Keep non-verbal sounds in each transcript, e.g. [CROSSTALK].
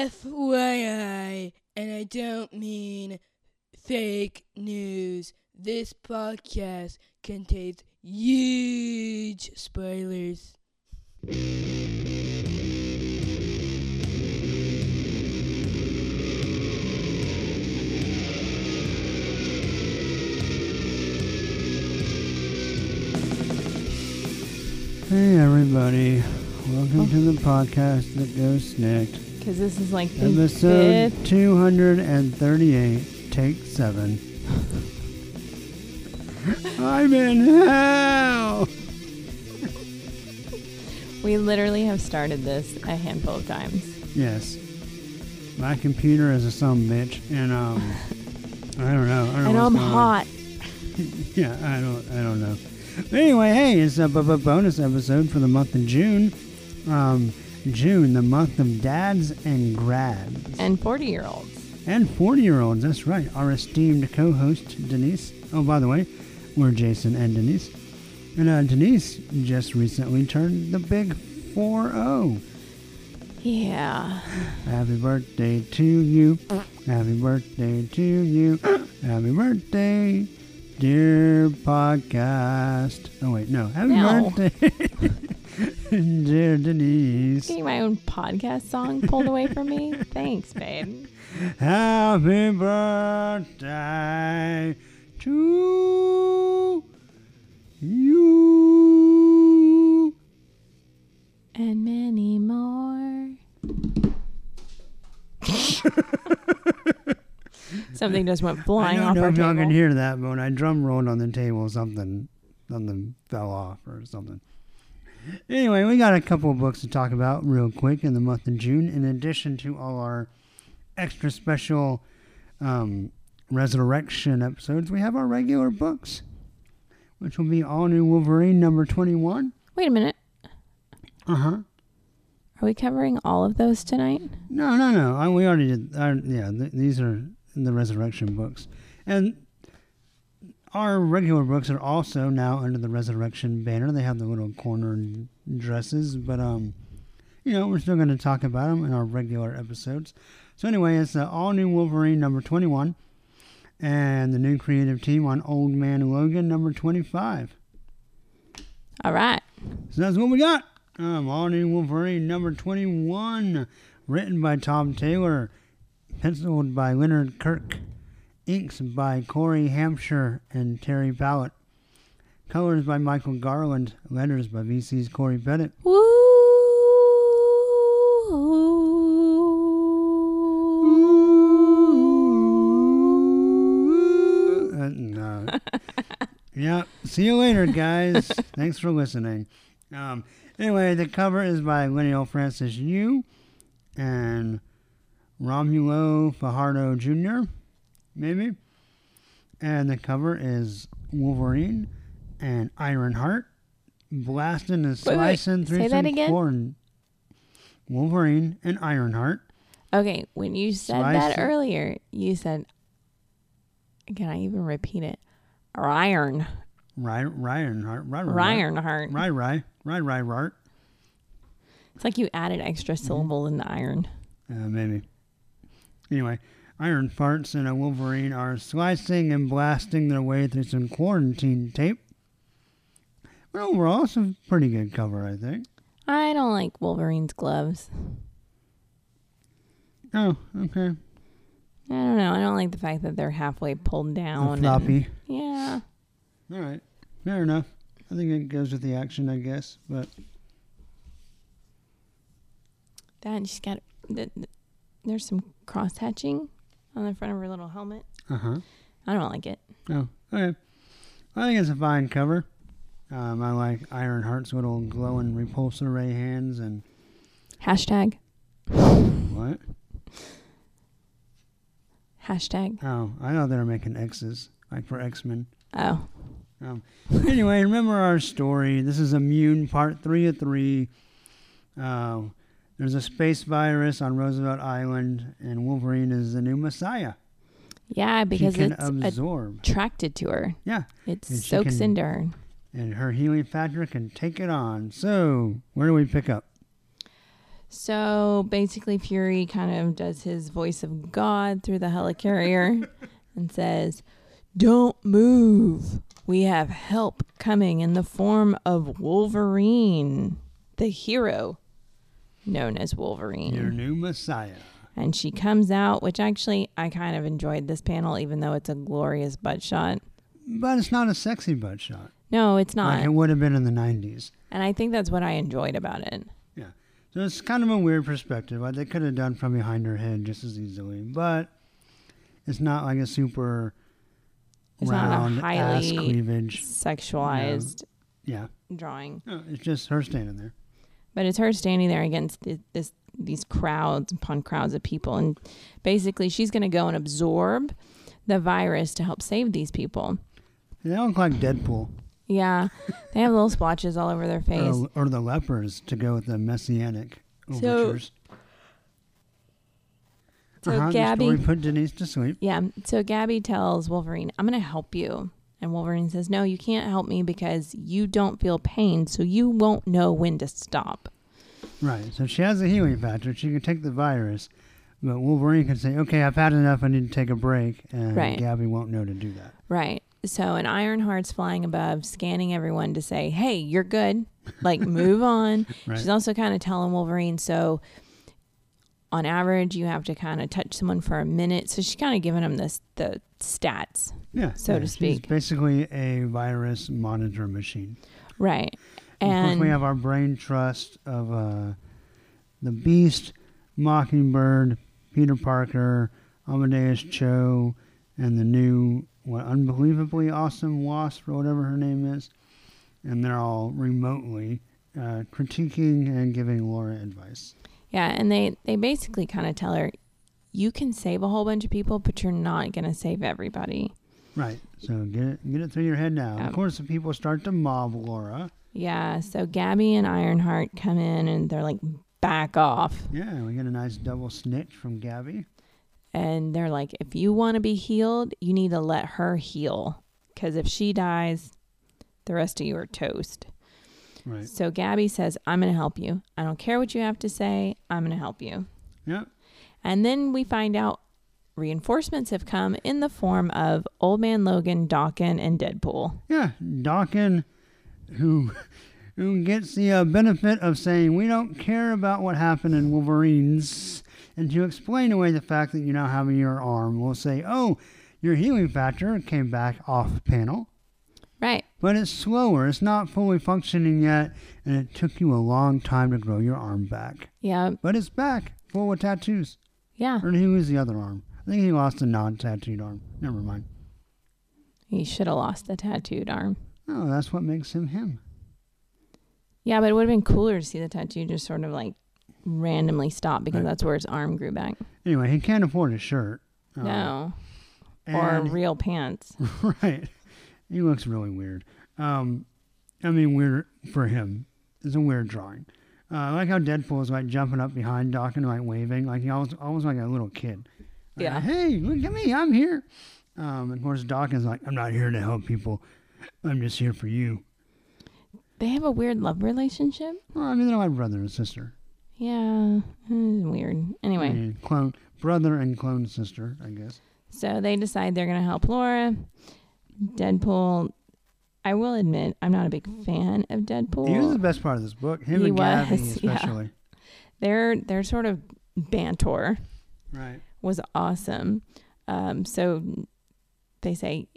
FYI, and I don't mean fake news, this podcast contains huge spoilers. Hey everybody, welcome to the podcast that goes SNIKT. Because this is like the Episode fifth. 238, take 7. [LAUGHS] I'm in hell! [LAUGHS] We literally have started this a handful of times. Yes. My computer is a some bitch, and um, I don't know. I don't know And what's I'm going on. hot. [LAUGHS] yeah, I don't, I don't know. But anyway, hey, it's a b- b- bonus episode for the month of June. Um, June, the month of dads and grads. And 40 year olds. and 40 year olds. That's right. Our esteemed co host, Denise. Oh, by the way, we're Jason and Denise. And uh, Denise just recently turned the big 4 0. Yeah. Happy birthday to you. Happy birthday to you. Happy birthday, dear podcast. Oh, wait, no. Happy No. birthday, [LAUGHS] dear Denise. Getting my own podcast song pulled away from me. [LAUGHS] Thanks, babe. Happy birthday to you. And many more. [LAUGHS] Something just went I flying don't off know our if y'all table. can hear that, but when I drum rolled on the table, something something fell off or something. Anyway, we got a couple of books to talk about real quick in the month of June. In addition to all our extra special um, ResurreXion episodes, we have our regular books, which will be all new Wolverine number twenty-one. Wait a minute. Uh huh. Are we covering all of those tonight? No, no, no. I, we already did. I, yeah, th- these are the ResurreXion books, and our regular books are also now under the ResurreXion banner. They have the little corner dresses, but um, you know, we're still going to talk about them in our regular episodes. So anyway, it's the all new Wolverine number twenty-one, and the new creative team on Old Man Logan number twenty-five. All right. So that's what we got. Um, all new Wolverine number 21, written by Tom Taylor, penciled by Leonard Kirk, inks by Cory Hamscher and Terry Pallot, colors by Michael Garland, letters by VC's Cory Petit. Woo! Uh, no. [LAUGHS] yeah. See you later, guys. [LAUGHS] Thanks for listening. Um, anyway, the cover is by Leinil Francis Yu and Romulo Fajardo Jr., maybe. And the cover is Wolverine and Ironheart blasting and wait. slicing through Say that some again? corn. Wolverine and Ironheart. Okay, when you said that earlier, you said, can I even repeat it? Iron. Ry- Ironheart. Ry- Ry- Ironheart. Ry- Ry- Ry- Ry- Ry- It's like you added extra syllable in the iron. Uh, maybe. Anyway, Iron Farts and a Wolverine are slicing and blasting their way through some quarantine tape. But overall, it's a pretty good cover, I think. I don't like Wolverine's gloves. Oh, okay. I don't know. I don't like the fact that they're halfway pulled down. And- floppy. yeah. All right. Fair enough. I think it goes with the action, I guess. But That she's got. th- th- There's some cross hatching on the front of her little helmet. uh huh. I don't like it. Oh, okay. I think it's a fine cover. Um, I like Ironheart's little glowing repulsor ray hands and Hashtag. what? Hashtag. Oh, I thought they were making X's, like for X Men. Oh. Um, anyway, remember our story. This is Immune Part 3 of 3. Uh, there's a space virus on Roosevelt Island, and Wolverine is the new Messiah. Yeah, because it's absorb. attracted to her. yeah, It And soaks can- into her. and her healing factor can take it on. So, where do we pick up? So basically, Fury kind of does his voice of God through the helicarrier [LAUGHS] and says, Don't move. We have help coming in the form of Wolverine, the hero known as Wolverine. Your new Messiah. and she comes out, which actually I kind of enjoyed this panel, even though it's a glorious butt shot. But it's not a sexy butt shot. No, it's not. Like it would have been in the 90s. and I think that's what I enjoyed about it. Yeah. So it's kind of a weird perspective. Like they could have done from behind her head just as easily. But it's not like a super It's not a round ass cleavage. Sexualized Yeah. drawing. No, it's just her standing there. But it's her standing there against this, this these crowds upon crowds of people, and basically she's going to go and absorb the virus to help save these people. They look like Deadpool. Yeah, they have little splotches all over their face. Or, or the lepers to go with the messianic So- overtures. So uh-huh, Gabby- put Denise to sleep. Yeah. So Gabby tells Wolverine, I'm going to help you. And Wolverine says, No, you can't help me because you don't feel pain, so you won't know when to stop. Right. So she has a healing factor. She can take the virus, but Wolverine can say, "Okay, I've had enough. I need to take a break," and Right. Gabby won't know to do that. Right. So an Ironheart's flying above, scanning everyone to say, Hey, you're good. Like, move on. [LAUGHS] Right. She's also kind of telling Wolverine, So on average, you have to kind of touch someone for a minute. So she's kind of giving him this the stats. Yeah. so yeah, to speak. basically a virus monitor machine. Right. of course, And we have our brain trust of uh, the Beast, Mockingbird, Peter Parker, Amadeus Cho, and the new what unbelievably awesome Wasp or whatever her name is, and they're all remotely uh, critiquing and giving Laura advice. Yeah, and they they basically kind of tell her, you can save a whole bunch of people, but you're not gonna save everybody. Right. So get it get it through your head now. Yeah. Of course, the people start to mob Laura. Yeah, so Gabby and Ironheart come in and they're like, back off, Yeah, we get a nice double snitch from Gabby. and they're like, if you want to be healed, you need to let her heal, because if she dies, the rest of you are toast. Right. So Gabby says, I'm gonna help you. I don't care what you have to say. I'm gonna help you. Yep. And then we find out reinforcements have come in the form of Old Man Logan, Daken, and Deadpool. Yeah, Daken, who who gets the uh, benefit of saying we don't care about what happened in Wolverines, and to explain away the fact that you now have your arm, we'll say, oh, your healing factor came back off panel, Right. but it's slower. It's not fully functioning yet, and it took you a long time to grow your arm back, Yeah. but it's back, full of tattoos. Yeah. Or who is the other arm? I think he lost a non-tattooed arm. Never mind. He should have lost the tattooed arm. Oh, that's what makes him him. Yeah, but it would have been cooler to see the tattoo just sort of like randomly stop because Right. that's where his arm grew back. Anyway, he can't afford a shirt. Uh, no. Or real pants. [LAUGHS] right. He looks really weird. Um, I mean, weird for him. It's a weird drawing. Uh, I like how Deadpool is like jumping up behind Doc and like waving, like he almost almost like a little kid. Yeah. Hey, look at me! I'm here. Um, and of course, Dawkins is like, I'm not here to help people. I'm just here for you. They have a weird love relationship. Well, I mean, they're like brother and sister. Yeah. it's weird. Anyway. Mean, clone brother and clone sister, I guess. So they decide they're going to help Laura. Deadpool, I will admit, I'm not a big fan of Deadpool. He was the best part of this book. Him He and was, [LAUGHS] yeah. especially. they're sort of banter Right. Was awesome. Um, so they say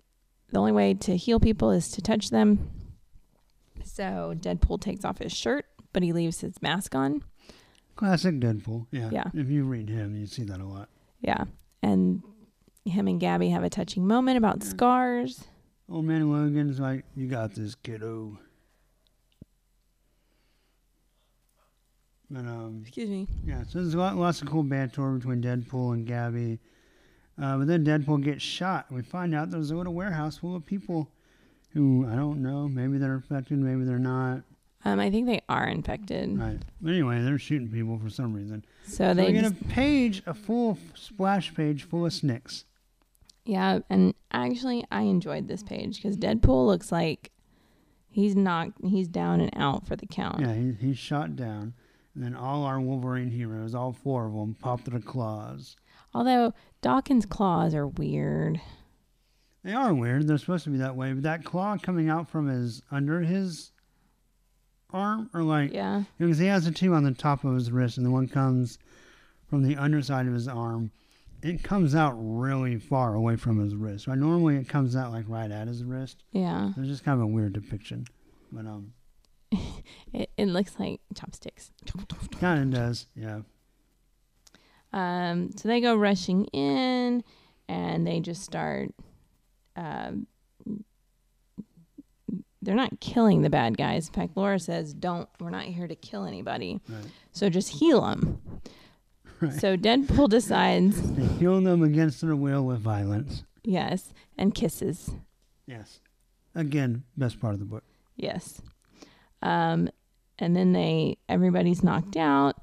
the only way to heal people is to touch them. So Deadpool takes off his shirt, but he leaves his mask on. Classic Deadpool. Yeah. Yeah. If you read him, you see that a lot. Yeah. And him and Gabby have a touching moment about Yeah. scars. Old man Logan's like, "You got this, kiddo." And um, Excuse me. yeah, so there's a lot, lots of cool banter between Deadpool and Gabby. Uh, but then Deadpool gets shot. We find out there's a little warehouse full of people who I don't know. Maybe they're infected, maybe they're not. Um, I think they are infected. Right. But anyway, they're shooting people for some reason. So So they get a page, a full splash page full of snicks. yeah, and actually I enjoyed this page because Deadpool looks like he's knocked, he's down and out for the count. Yeah, he, he's shot down. And then all our Wolverine heroes, all four of them, pop their claws. Although Daken's claws are weird. They are weird. They're supposed to be that way. But that claw coming out from his under his arm, or like Yeah. because he has the two on the top of his wrist, and the one comes from the underside of his arm. It comes out really far away from his wrist. Right? Normally, it comes out like right at his wrist. Yeah. It's just kind of a weird depiction, but um, It, it looks like chopsticks. kind of does. Yeah. Um, so they go rushing in and they just start. Um, they're not killing the bad guys. In fact, Laura says, "Don't. We're not here to kill anybody. Right. So just heal them." Right. So Deadpool decides, [LAUGHS] to heal them against their will with violence. yes, and kisses, Yes. Again, best part of the book. yes. Um, and then they everybody's knocked out.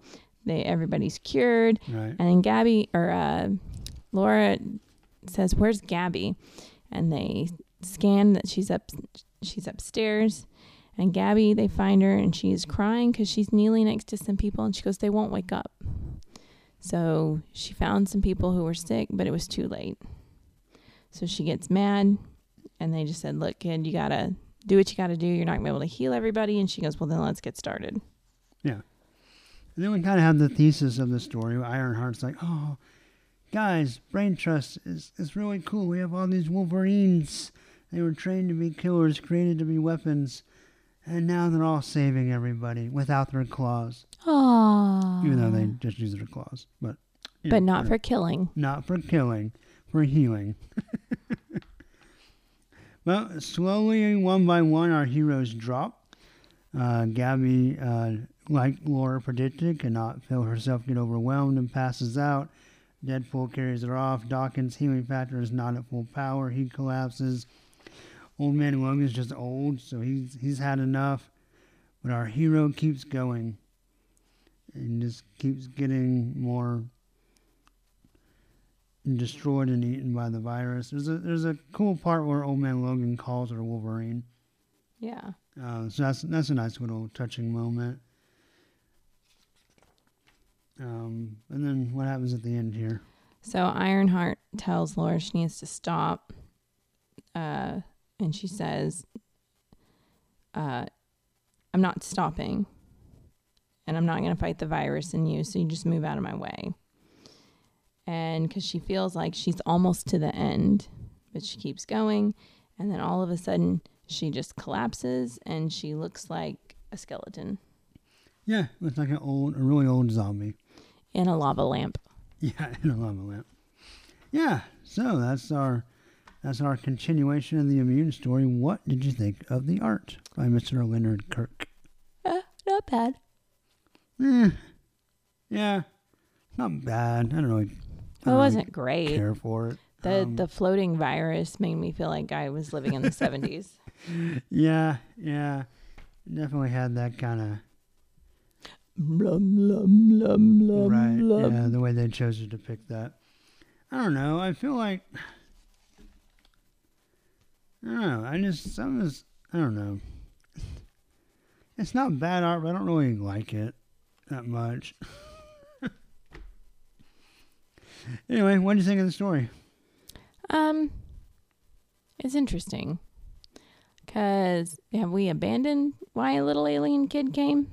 They everybody's cured. Right. And then Gabby or uh, Laura says, "Where's Gabby?" And they scan that she's up, she's upstairs. And Gabby, they find her, and she's crying because she's kneeling next to some people, and she goes, "They won't wake up." So she found some people who were sick, but it was too late. So she gets mad, and they just said, "Look, kid, you gotta do what you gotta do. You're not gonna be able to heal everybody." And she goes, "Well, then let's get started." Yeah. And then we kind of have the thesis of the story. Ironheart's like, oh, guys, Brain Trust is, is really cool. We have all these Wolverines. They were trained to be killers, created to be weapons. And now they're all saving everybody without their claws. Aww. Even though they just use their claws. But, but know, not for killing. Not for killing, for healing. [LAUGHS] well, slowly, one by one, our heroes drop. Uh, Gabby, uh, like Laura predicted, cannot feel herself get overwhelmed and passes out. Deadpool carries her off. Daken's healing factor is not at full power. He collapses. Old man Logan's just old, so he's he's had enough. But our hero keeps going and just keeps getting more destroyed and eaten by the virus. There's a there's a cool part where Old Man Logan calls her Wolverine. Yeah. Uh, so that's that's a nice little touching moment. Um, and then what happens at the end here? So Ironheart tells Laura she needs to stop. Uh, and she says, uh, I'm not stopping. And I'm not going to fight the virus in you. So you just move out of my way. And because she feels like she's almost to the end, but she keeps going. And then all of a sudden, she just collapses and she looks like a skeleton Yeah, looks like an old, a really old zombie. in a lava lamp. Yeah, [LAUGHS] in a lava lamp. Yeah, so that's our that's our continuation of the immune story. What did you think of the art by Mr. Leonard Kirk? Uh, not bad. Eh, yeah, not bad. I don't really. I It wasn't great. care for it. The Um, the floating virus made me feel like I was living in the seventies. [LAUGHS] Yeah, yeah, definitely had that kind of Blum, blum, blum, blum, right. blum. Yeah, the way they chose to depict that. I don't know. I feel like I don't know. I just some is I don't know. [LAUGHS] It's not bad art, but I don't really like it that much. [LAUGHS] anyway, what do you think of the story? Um, it's interesting because have we abandoned why a little alien kid came?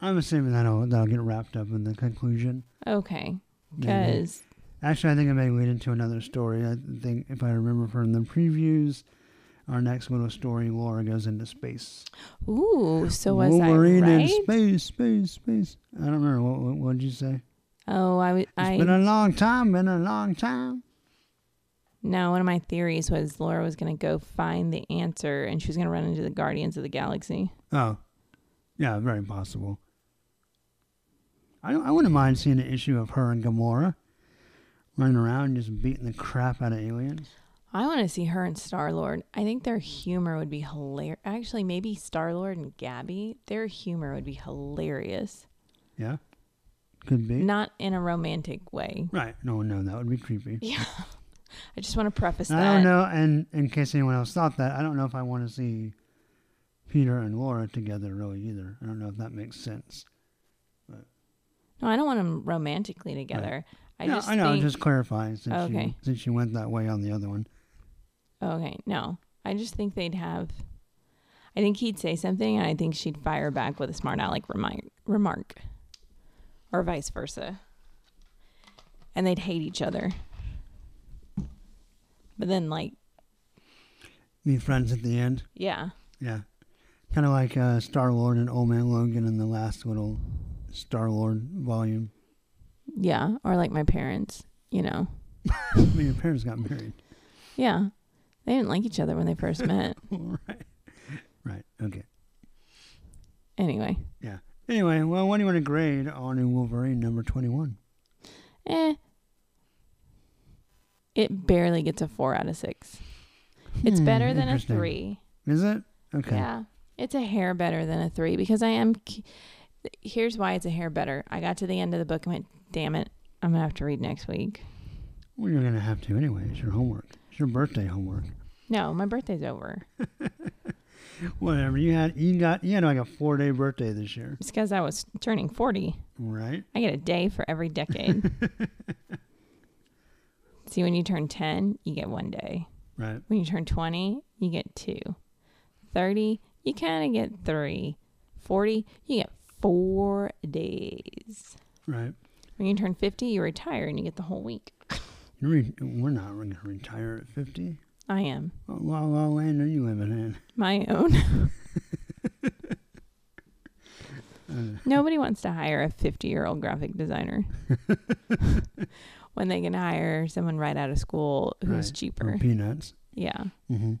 I'm assuming that'll that'll get wrapped up in the conclusion. Okay, because Actually, I think it may lead into another story. I think, if I remember from the previews, our next little story, Laura goes into space. ooh, so was Wolverine I in space, space, space. I don't remember what what, what did you say? Oh, I w- It's been a long time. Been a long time. no. One of my theories was Laura was going to go find the answer and she was going to run into the Guardians of the Galaxy. Oh, yeah, very possible. I I wouldn't mind seeing an issue of her and Gamora running around just beating the crap out of aliens. I want to see her and Star Lord. I think their humor would be hilarious. Actually, maybe Star Lord and Gabby. Their humor would be hilarious. Yeah, could be. Not in a romantic way. Right. No, no, that would be creepy. [LAUGHS] Yeah. I just want to preface I that. don't know, and in case anyone else thought that, I don't know if I want to see Peter and Laura together really either. I don't know if that makes sense. No, I don't want them romantically together. I no, just I know. think Just clarifying since Okay. you since you went that way on the other one. Okay, no. I just think they'd have. I think he'd say something, and I think she'd fire back with a smart aleck remark, remark, or vice versa. And they'd hate each other. But then, like, Be friends at the end. yeah, Yeah. Kind of like uh, Star Lord and Old Man Logan in the last little Star Lord volume. yeah, or like my parents, you know, [LAUGHS] I mean, your parents got married. yeah, they didn't like each other when they first [LAUGHS] met. right. Right. Okay. Anyway, Anyway, well, what do you want to grade on in Wolverine number 21? eh, it barely gets a four out of six. It's Hmm, better than a three. Is it? Okay. Yeah, it's a hair better than a three because I am. Here's why it's a hair better. I got to the end of the book and went, "Damn it, I'm gonna have to read next week." Well, you're going to have to anyway. It's your homework. It's your birthday homework. No, my birthday's over. [LAUGHS] Whatever. You had you got you had like a 4-day birthday this year, It's because I was turning 40. right? I get a day for every decade. [LAUGHS] See, when you turn 10, you get one day. Right. When you turn 20, you get two. 30, you kind of get three. 40, you get four days. Right. When you turn 50, you retire and you get the whole week. [LAUGHS] Re- we're not going to retire at 50. I am. What la la land are you living in? My own. Uh, [LAUGHS] [LAUGHS] Nobody wants to hire a 50 year old graphic designer [LAUGHS] when they can hire someone right out of school who's Right. cheaper. or peanuts. Yeah. hmm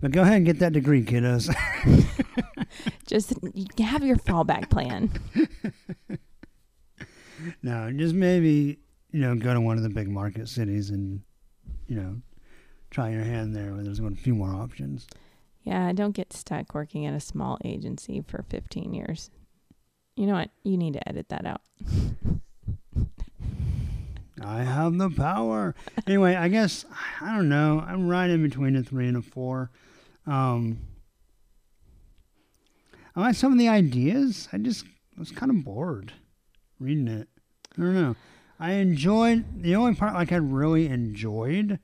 But go ahead and get that degree, kiddos. Just have your fallback plan. no, just maybe, you know, go to one of the big market cities and, you know, try your hand there where there's a few more options. Yeah, don't get stuck working at a small agency for 15 years. You know what? You need to edit that out. I have the power. anyway, I guess I don't know. I'm right in between a three and a four. Um, I like some of the ideas. I just was kind of bored reading it. I don't know. I enjoyed the only part like I really enjoyed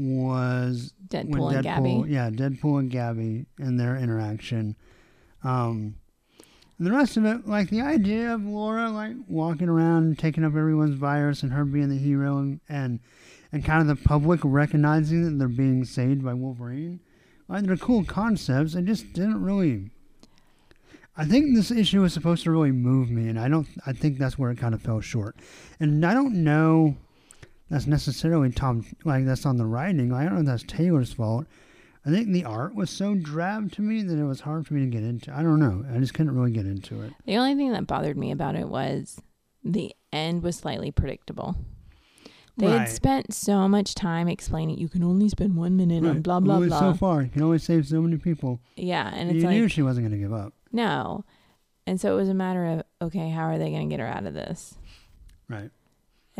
was Deadpool when and Gabby. yeah, Deadpool and Gabby and their interaction. Um, and the rest of it, like the idea of Laura like walking around and taking up everyone's virus and her being the hero and and, and kind of the public recognizing that they're being saved by Wolverine. Like they're cool concepts. It just didn't really. I think this issue was supposed to really move me, and I don't. I think that's where it kind of fell short. And I don't know that's necessarily Tom like that's on the writing. I don't know if that's Taylor's fault. I think the art was so drab to me that it was hard for me to get into. I don't know. I just couldn't really get into it. The only thing that bothered me about it was the end was slightly predictable. They Right. had spent so much time explaining you can only spend one minute on Right. blah blah Only blah. So far, you can only save so many people. yeah, and you like knew she wasn't going to give up. no, and so it was a matter of okay, how are they going to get her out of this? Right.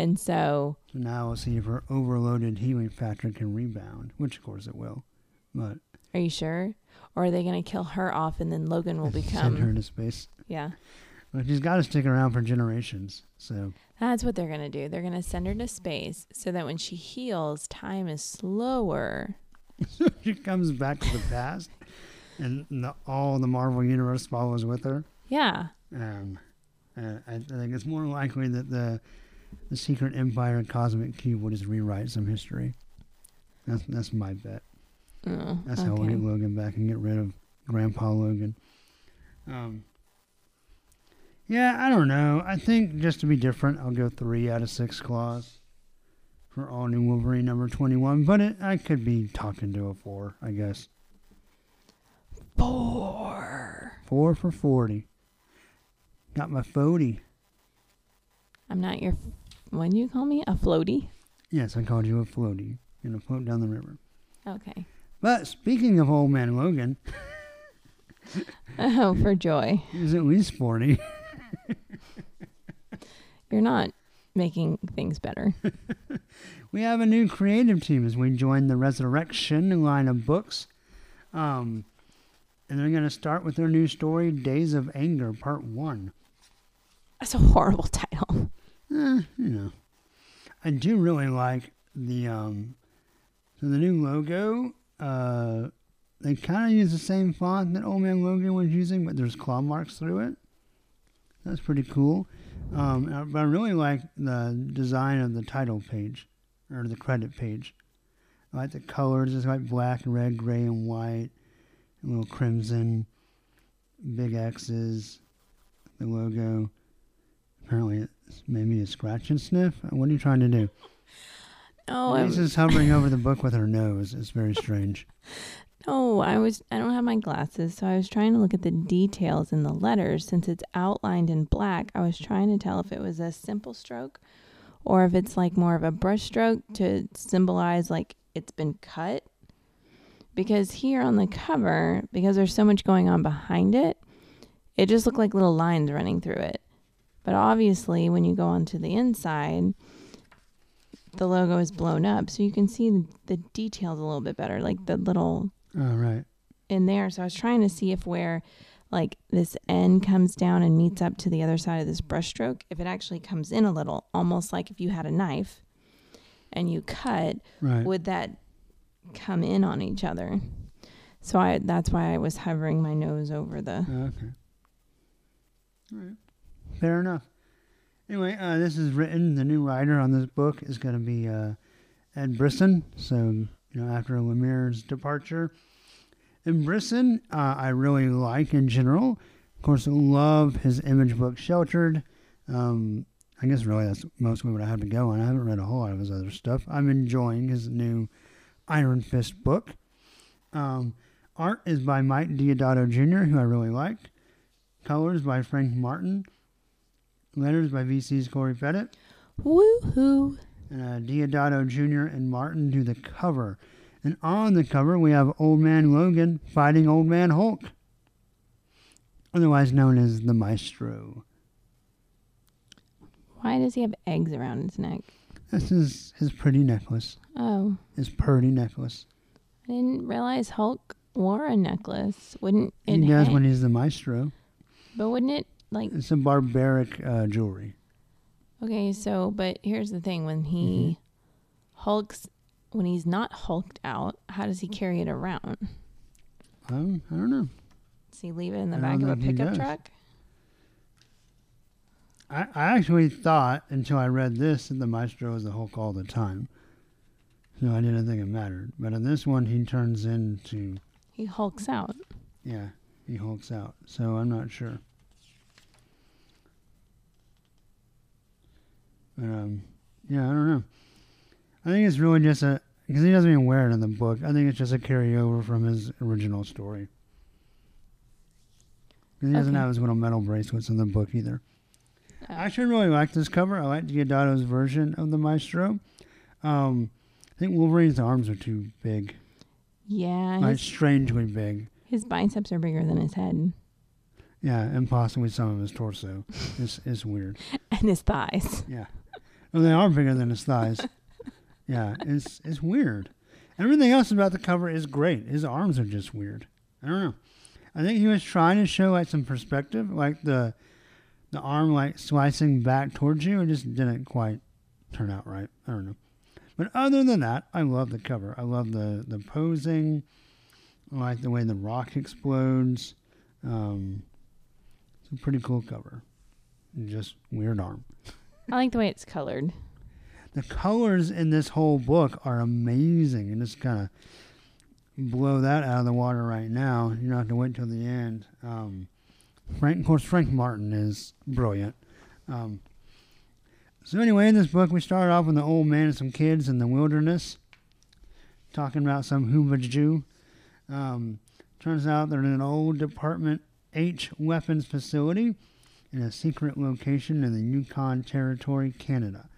And so now we'll see if her overloaded healing factor can rebound, which of course it will. But Are you sure? Or are they going to kill her off and then Logan will [LAUGHS] become send her into space. Yeah, But she's got to stick around for generations. So that's what they're going to do. They're going to send her to space so that when she heals, time is slower. [LAUGHS] she comes back to the past, and the, all the Marvel universe follows with her. Yeah, Um, uh, I, I think it's more likely that the the secret empire and cosmic cube will just rewrite some history. That's that's my bet. Oh, That's how we'll get Logan back and get rid of Grandpa Logan. Um, yeah, I don't know. I think just to be different, I'll go three out of six claws for all new Wolverine number twenty-one. But it, I could be talking to a four, I guess. Four. Four for forty. Got my forty. I'm not your. When you call me a floaty? Yes, I called you a floaty. Gonna float down the river. Okay. But speaking of old man Logan, Oh, for joy! he's at least forty. [LAUGHS] You're not making things better. [LAUGHS] We have a new creative team as we join the ResurreXion line of books. Um, and they're going to start with their new story, Days of Anger, Part 1. That's a horrible [LAUGHS] title. Eh, you know, I do really like the um, so the new logo. Uh, they kind of use the same font that Old Man Logan was using, but there's claw marks through it. That's pretty cool. Um, but I really like the design of the title page or the credit page. I like the colors. It's like black, red, gray, and white. A little crimson, big X's, the logo. Apparently, it's maybe a scratch and sniff. What are you trying to do? No, I, Lisa's hovering over the [LAUGHS] book with her nose. It's very strange. no, I was. I don't have my glasses, so I was trying to look at the details in the letters. Since it's outlined in black, I was trying to tell if it was a simple stroke, or if it's like more of a brush stroke to symbolize like it's been cut. Because here on the cover, because there's so much going on behind it, it just looked like little lines running through it. But obviously, when you go onto the inside, the logo is blown up, so you can see the, details a little bit better, like the little Oh, right. in there. So I was trying to see if where like this end comes down and meets up to the other side of this brushstroke, if it actually comes in a little, almost like if you had a knife and you cut, Right. would that come in on each other? So I that's why I was hovering my nose over the Oh, okay. All right. Fair enough. Anyway, uh, this is written. The new writer on this book is going to be uh, Ed Brisson. So, you know, after Lemire's departure. And Brisson, uh, I really like in general. Of course, I love his image book, Sheltered. Um, I guess really that's mostly what I have to go on. I haven't read a whole lot of his other stuff. I'm enjoying his new Iron Fist book. Um, art is by Mike Deodato Jr., who I really like. Colors by Frank Martin. Letters by VC's Cory Petit. woohoo. And uh, Deodato Jr. and Martin do the cover. And on the cover, we have Old Man Logan fighting Old Man Hulk, otherwise known as the Maestro. Why does he have eggs around his neck? This is his pretty necklace. Oh, His purdy necklace. I didn't realize Hulk wore a necklace. Wouldn't it? He does hang- when he's the Maestro. but wouldn't it like It's a barbaric uh, jewelry. Okay, so but here's the thing: when he Mm-hmm. hulks, when he's not hulked out, how does he carry it around? Um, I don't know. Does he leave it in the I back of a pickup truck? I, I actually thought until I read this that the Maestro was the Hulk all the time. So I didn't think it mattered. But in this one, he turns into, He hulks out. yeah, he hulks out. So I'm not sure. But, um, yeah, I don't know. I think it's really just a, because he doesn't even wear it in the book. I think it's just a carryover from his original story. He doesn't have his little metal bracelets in the book either. Oh. I actually really like this cover. I like Deodato's version of the Maestro. Um, I think Wolverine's arms are too big, Yeah, like his, strangely big. his biceps are bigger than his head Yeah, and possibly some of his torso. It's it's weird. [LAUGHS] and his thighs. Yeah, well, they are bigger than his thighs. [LAUGHS] Yeah, it's it's weird. Everything else about the cover is great. His arms are just weird. I don't know. I think he was trying to show like some perspective, like the the arm like slicing back towards you. It just didn't quite turn out right. I don't know. But other than that, I love the cover. I love the the posing. I like the way the rock explodes. Um, it's a pretty cool cover. Just weird arm. [LAUGHS] I like the way it's colored. The colors in this whole book are amazing, and just kind of blow that out of the water right now. You don't have to wait till the end. Um, Frank, of course, Frank Martin is brilliant. Um, so anyway, in this book, we start off with an old man and some kids in the wilderness, talking about some Hoover Jew. Um, turns out they're in an old Department H weapons facility in a secret location in the Yukon Territory, Canada.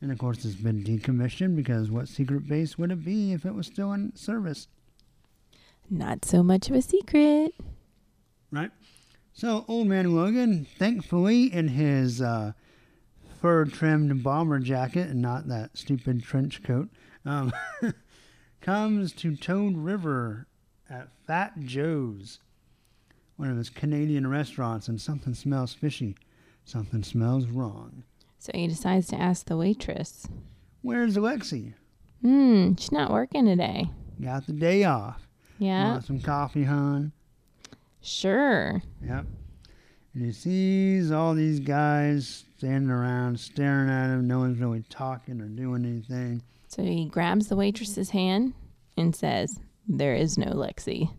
And of course, it's been decommissioned because what secret base would it be if it was still in service? Not so much of a secret. right? So, Old Man Logan, thankfully, in his uh, fur trimmed bomber jacket and not that stupid trench coat, um, [LAUGHS] comes to Toad River at Fat Joe's, one of his Canadian restaurants, and something smells fishy. Something smells wrong. So he decides to ask the waitress. Where's Alexi? Hmm, she's not working today. Got the day off. Yeah, Want some coffee, hon? sure. Yep. And he sees all these guys standing around staring at him. No one's really talking or doing anything. So he grabs the waitress's hand and says, There is no Lexi.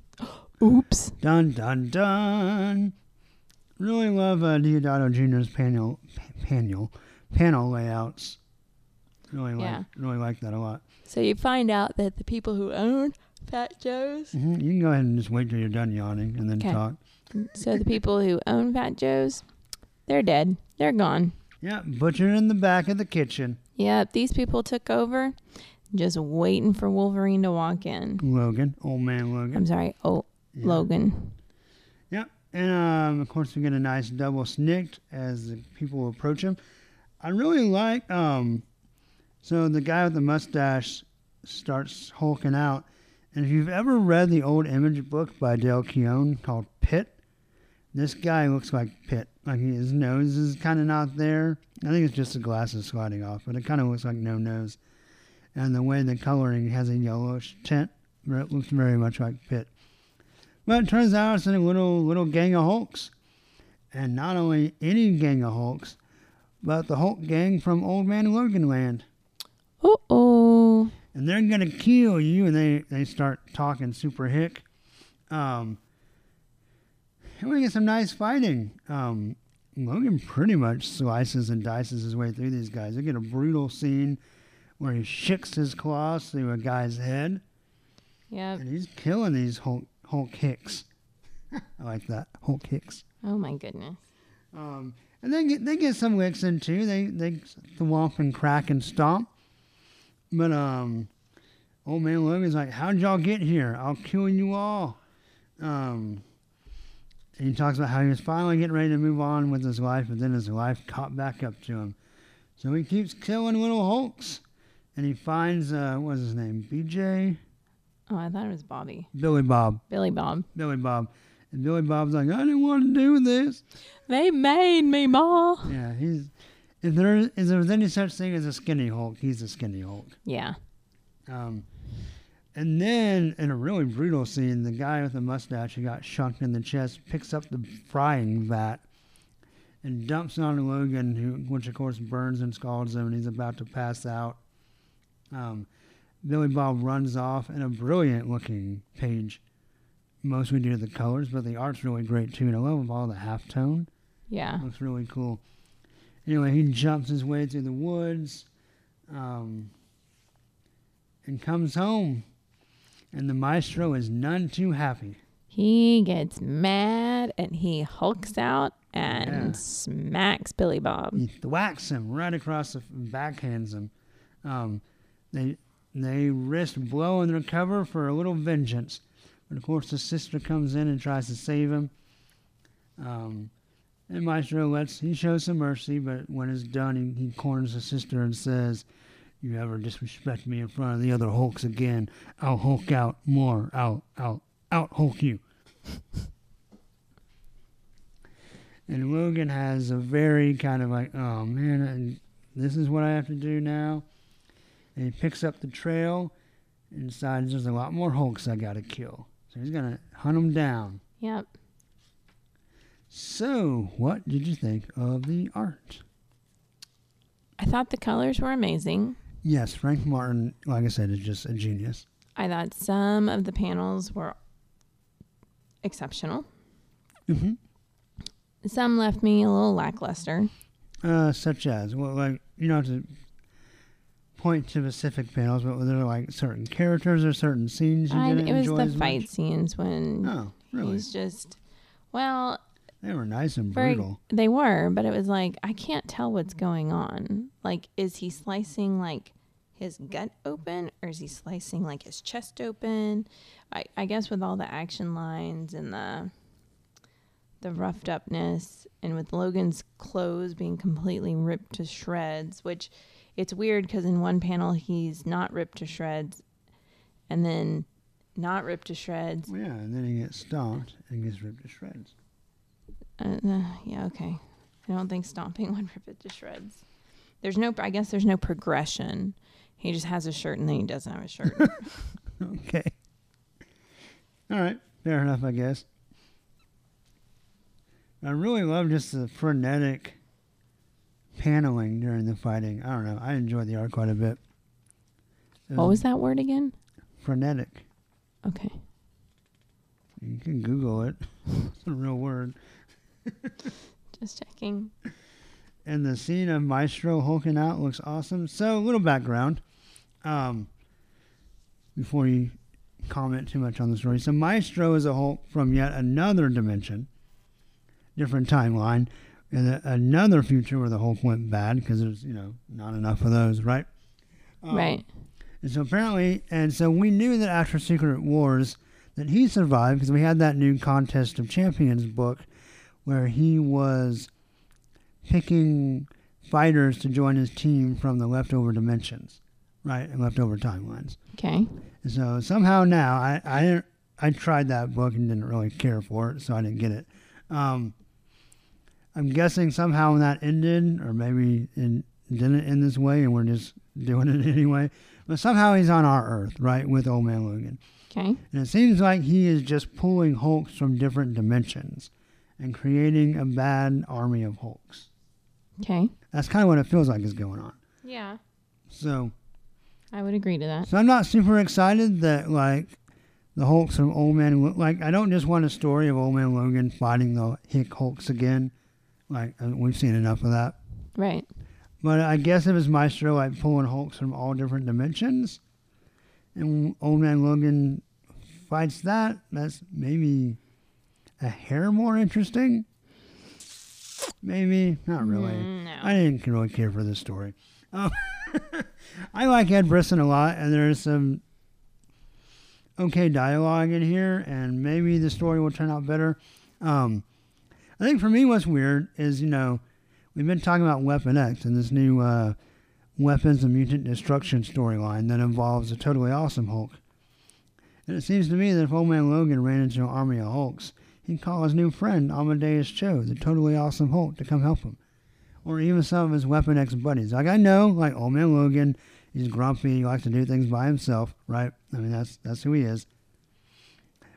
Oops. Dun dun dun. Really love uh, Deodato Jr.'s panel, panel, panel layouts. Really like, Yeah. really like that a lot. So you find out that the people who own Fat Joe's, hmm You can go ahead and just wait till you're done yawning and then 'Kay. talk. so the people who own Fat Joe's, they're dead. They're gone. Yeah, butchered in the back of the kitchen. Yep, these people took over, just waiting for Wolverine to walk in. Logan, old man Logan. I'm sorry, oh, Yeah. Logan. Yep. And um, of course, we get a nice double SNIKT as the people approach him. I really like. Um, so the guy with the mustache starts hulking out. And if you've ever read the old image book by Dale Keown called Pitt, this guy looks like Pitt. Like his nose is kind of not there. I think it's just the glasses sliding off, but it kind of looks like no nose. And the way the coloring has a yellowish tint, it looks very much like Pitt. But it turns out it's a little little gang of Hulks. And not only any gang of Hulks, but the Hulk gang from Old Man Logan Land. Uh oh. And they're gonna kill you and they, they start talking super hick. Um and we get some nice fighting. Um Logan pretty much slices and dices his way through these guys. They get a brutal scene where he shakes his claws through a guy's head. Yeah. And he's killing these Hulk Hulk hicks. I like that. Hulk hicks. Oh my goodness. Um, and they get they get some licks in too. They they thwomp and crack and stomp. But um, old man Logan's like, "How'd y'all get here? I'll kill you all." Um, and he talks about how he was finally getting ready to move on with his life, but then his life caught back up to him. So he keeps killing little Hulks, and he finds uh, what's his name, BJ, Oh, I thought it was Bobby. Billy Bob, Billy Bob. Billy Bob, and Billy Bob's like, "I didn't want to do this." They made me, Ma. Yeah, he's if there is if there's any such thing as a skinny Hulk, he's a skinny Hulk. Yeah. Um, and then in a really brutal scene, the guy with the mustache who got shunked in the chest picks up the frying vat and dumps it on Logan, who which of course burns and scalds him, and he's about to pass out. Um, Billy Bob runs off in a brilliant looking page, mostly due to the colors, but the art's really great too, and I love all the halftone. Yeah. Looks really cool. Anyway, he jumps his way through the woods um, and comes home. And the maestro is none too happy. He gets mad and he hulks out and Yeah. smacks Billy Bob. He thwacks him right across the f- backhands him. Um, they they risk blow and recover for a little vengeance, but of course the sister comes in and tries to save him. Um, and Maestro lets he shows some mercy, but when it's done, he, he corners the sister and says, "You ever disrespect me in front of the other Hulks again, I'll Hulk out more. I'll I'll out Hulk you." And Logan has a very kind of like, oh man, I, this is what I have to do now. And he picks up the trail and decides there's a lot more Hulks I gotta kill. So he's gonna hunt them down. Yep. So, what did you think of the art? I thought the colors were amazing. Yes, Frank Martin, like I said, is just a genius. I thought some of the panels were exceptional. Mm-hmm. Some left me a little lackluster. Uh, such as, well, like, you have to point to specific panels, but were there like certain characters or certain scenes you I, didn't it was enjoy the fight much? scenes when Oh, really? he's just, well, They were nice and very brutal. they were, but it was like I can't tell what's going on. Like, is he slicing like his gut open, or is he slicing like his chest open? I, I guess with all the action lines and the the roughed upness, and with Logan's clothes being completely ripped to shreds, which it's weird because in one panel he's not ripped to shreds, and then not ripped to shreds. Well, yeah, and then he gets stomped and gets ripped to shreds. Uh, uh, yeah, okay. I don't think stomping [LAUGHS] would rip it to shreds. There's no, I guess there's no progression. He just has a shirt and then he doesn't have a shirt. [LAUGHS] Okay. All right. Fair enough, I guess. I really love just the frenetic paneling during the fighting. I don't know. I enjoyed the art quite a bit. It what was that word again? Frenetic. Okay. You can Google it. [LAUGHS] it's a real word. [LAUGHS] Just checking. And the scene of Maestro hulking out looks awesome. So, a little background um, before you comment too much on the story. So, Maestro is a Hulk from yet another dimension, different timeline, and another future where the Hulk went bad because there's, you know, not enough of those, right? Um, right. And so, apparently, and so we knew that after Secret Wars that he survived because we had that new Contest of Champions book where he was picking fighters to join his team from the leftover dimensions, right, and leftover timelines. Okay. And so somehow now I I I tried that book and didn't really care for it, so I didn't get it. Um, I'm guessing somehow when that ended, or maybe it didn't end this way, and we're just doing it [LAUGHS] anyway. But somehow he's on our Earth, right, with Old Man Logan. Okay. And it seems like he is just pulling Hulks from different dimensions and creating a bad army of Hulks. Okay. That's kind of what it feels like is going on. Yeah. So, I would agree to that. so I'm not super excited that like the Hulks from Old Man. Lo- Like I don't just want a story of Old Man Logan fighting the Hick Hulks again. Like uh, we've seen enough of that. Right. But I guess if it's Maestro like pulling Hulks from all different dimensions, and Old Man Logan fights that, that's maybe a hair more interesting. Maybe not really. Mm, no. I didn't really care for this story. Um, [LAUGHS] I like Ed Brisson a lot, and there's some okay dialogue in here, and maybe the story will turn out better. Um, I think for me, what's weird is you know we've been talking about Weapon X and this new uh, Weapons of Mutant Destruction storyline that involves a totally awesome Hulk. And it seems to me that if Old Man Logan ran into an army of Hulks, he'd call his new friend Amadeus Cho, the totally awesome Hulk, to come help him. Or even some of his Weapon X buddies. Like I know, like Old Man Logan, he's grumpy, he likes to do things by himself, right? I mean that's that's who he is.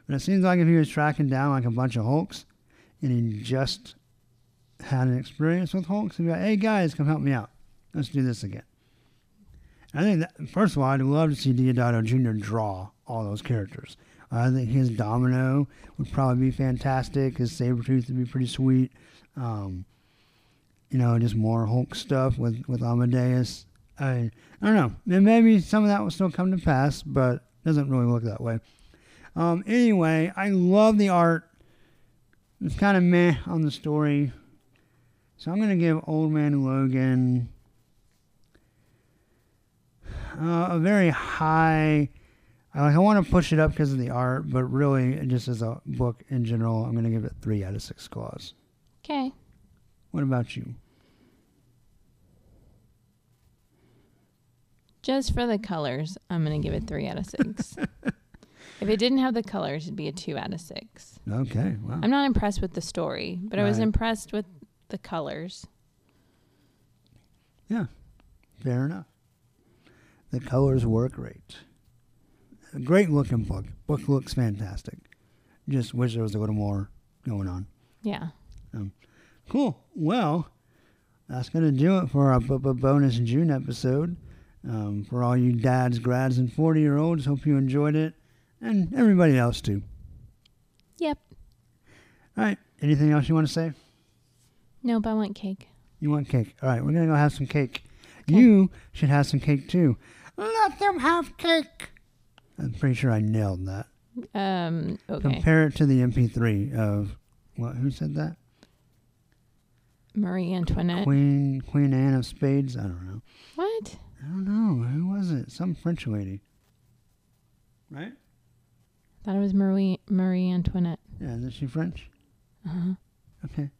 But it seems like if he was tracking down like a bunch of Hulks and he just had an experience with Hulks, he'd be like, Hey guys, come help me out. Let's do this again. I think that first of all, I'd love to see Deodato Jr. draw all those characters. I think his Domino would probably be fantastic. His Sabretooth would be pretty sweet. Um, you know, just more Hulk stuff with, with Amadeus. I, I don't know. And maybe some of that will still come to pass, but doesn't really look that way. Um, anyway, I love the art. It's kind of meh on the story. So I'm going to give Old Man Logan uh, a very high. I like, I want to push it up because of the art, but really, just as a book in general, I'm going to give it three out of six claws. Okay. What about you? Just for the colors, I'm gonna give it three out of six. [LAUGHS] if it didn't have the colors, it'd be a two out of six. Okay, wow. I'm not impressed with the story, but I was Right. impressed with the colors. Yeah, fair enough. The colors were great. A great looking book. Book looks fantastic. Just wish there was a little more going on. Yeah. Cool. Well, that's going to do it for our b- b- bonus June episode. Um, for all you dads, grads, and 40 year olds, hope you enjoyed it. And everybody else, too. Yep. All right. Anything else you want to say? Nope, I want cake. You want cake? All right. We're going to go have some cake. You should have some cake, too. Let them have cake. I'm pretty sure I nailed that. Um. Okay. Compare it to the MP3 of what? Who said that? Marie Antoinette. Queen Queen Anne of Spades. I don't know. What? I don't know. Who was it? Some French lady. Right? Thought it was Marie Marie Antoinette. Yeah. Isn't she French? Uh-huh. Okay.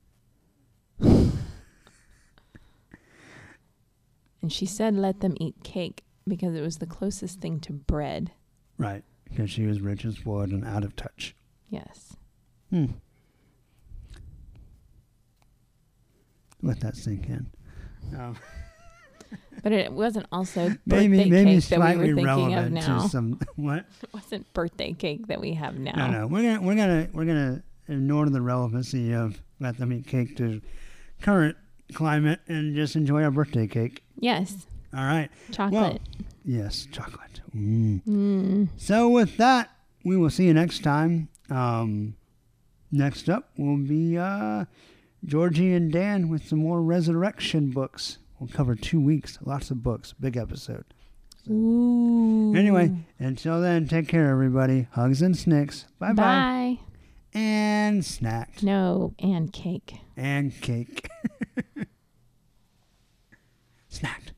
And she said, "Let them eat cake because it was the closest thing to bread." Right. Because she was rich as wood and out of touch. Yes. Hmm. let that sink in. Um, [LAUGHS] But it wasn't also birthday maybe maybe cake that we slightly were thinking of now. to some [LAUGHS] [LAUGHS] what? It wasn't birthday cake that we have now. No, no, we're gonna we're gonna we're gonna ignore the relevancy of let them eat cake to current climate and just enjoy our birthday cake. Yes, All right. chocolate. Yes, chocolate. Mm. Mm. So with that, we will see you next time. Um, next up will be uh, Georgie and Dan with some more ResurreXion books. We'll cover two weeks, lots of books, big episode. Ooh. Anyway, until then, take care, everybody. Hugs and snicks. Bye bye. Bye. And snack. No, and cake. And cake. [LAUGHS] snacked.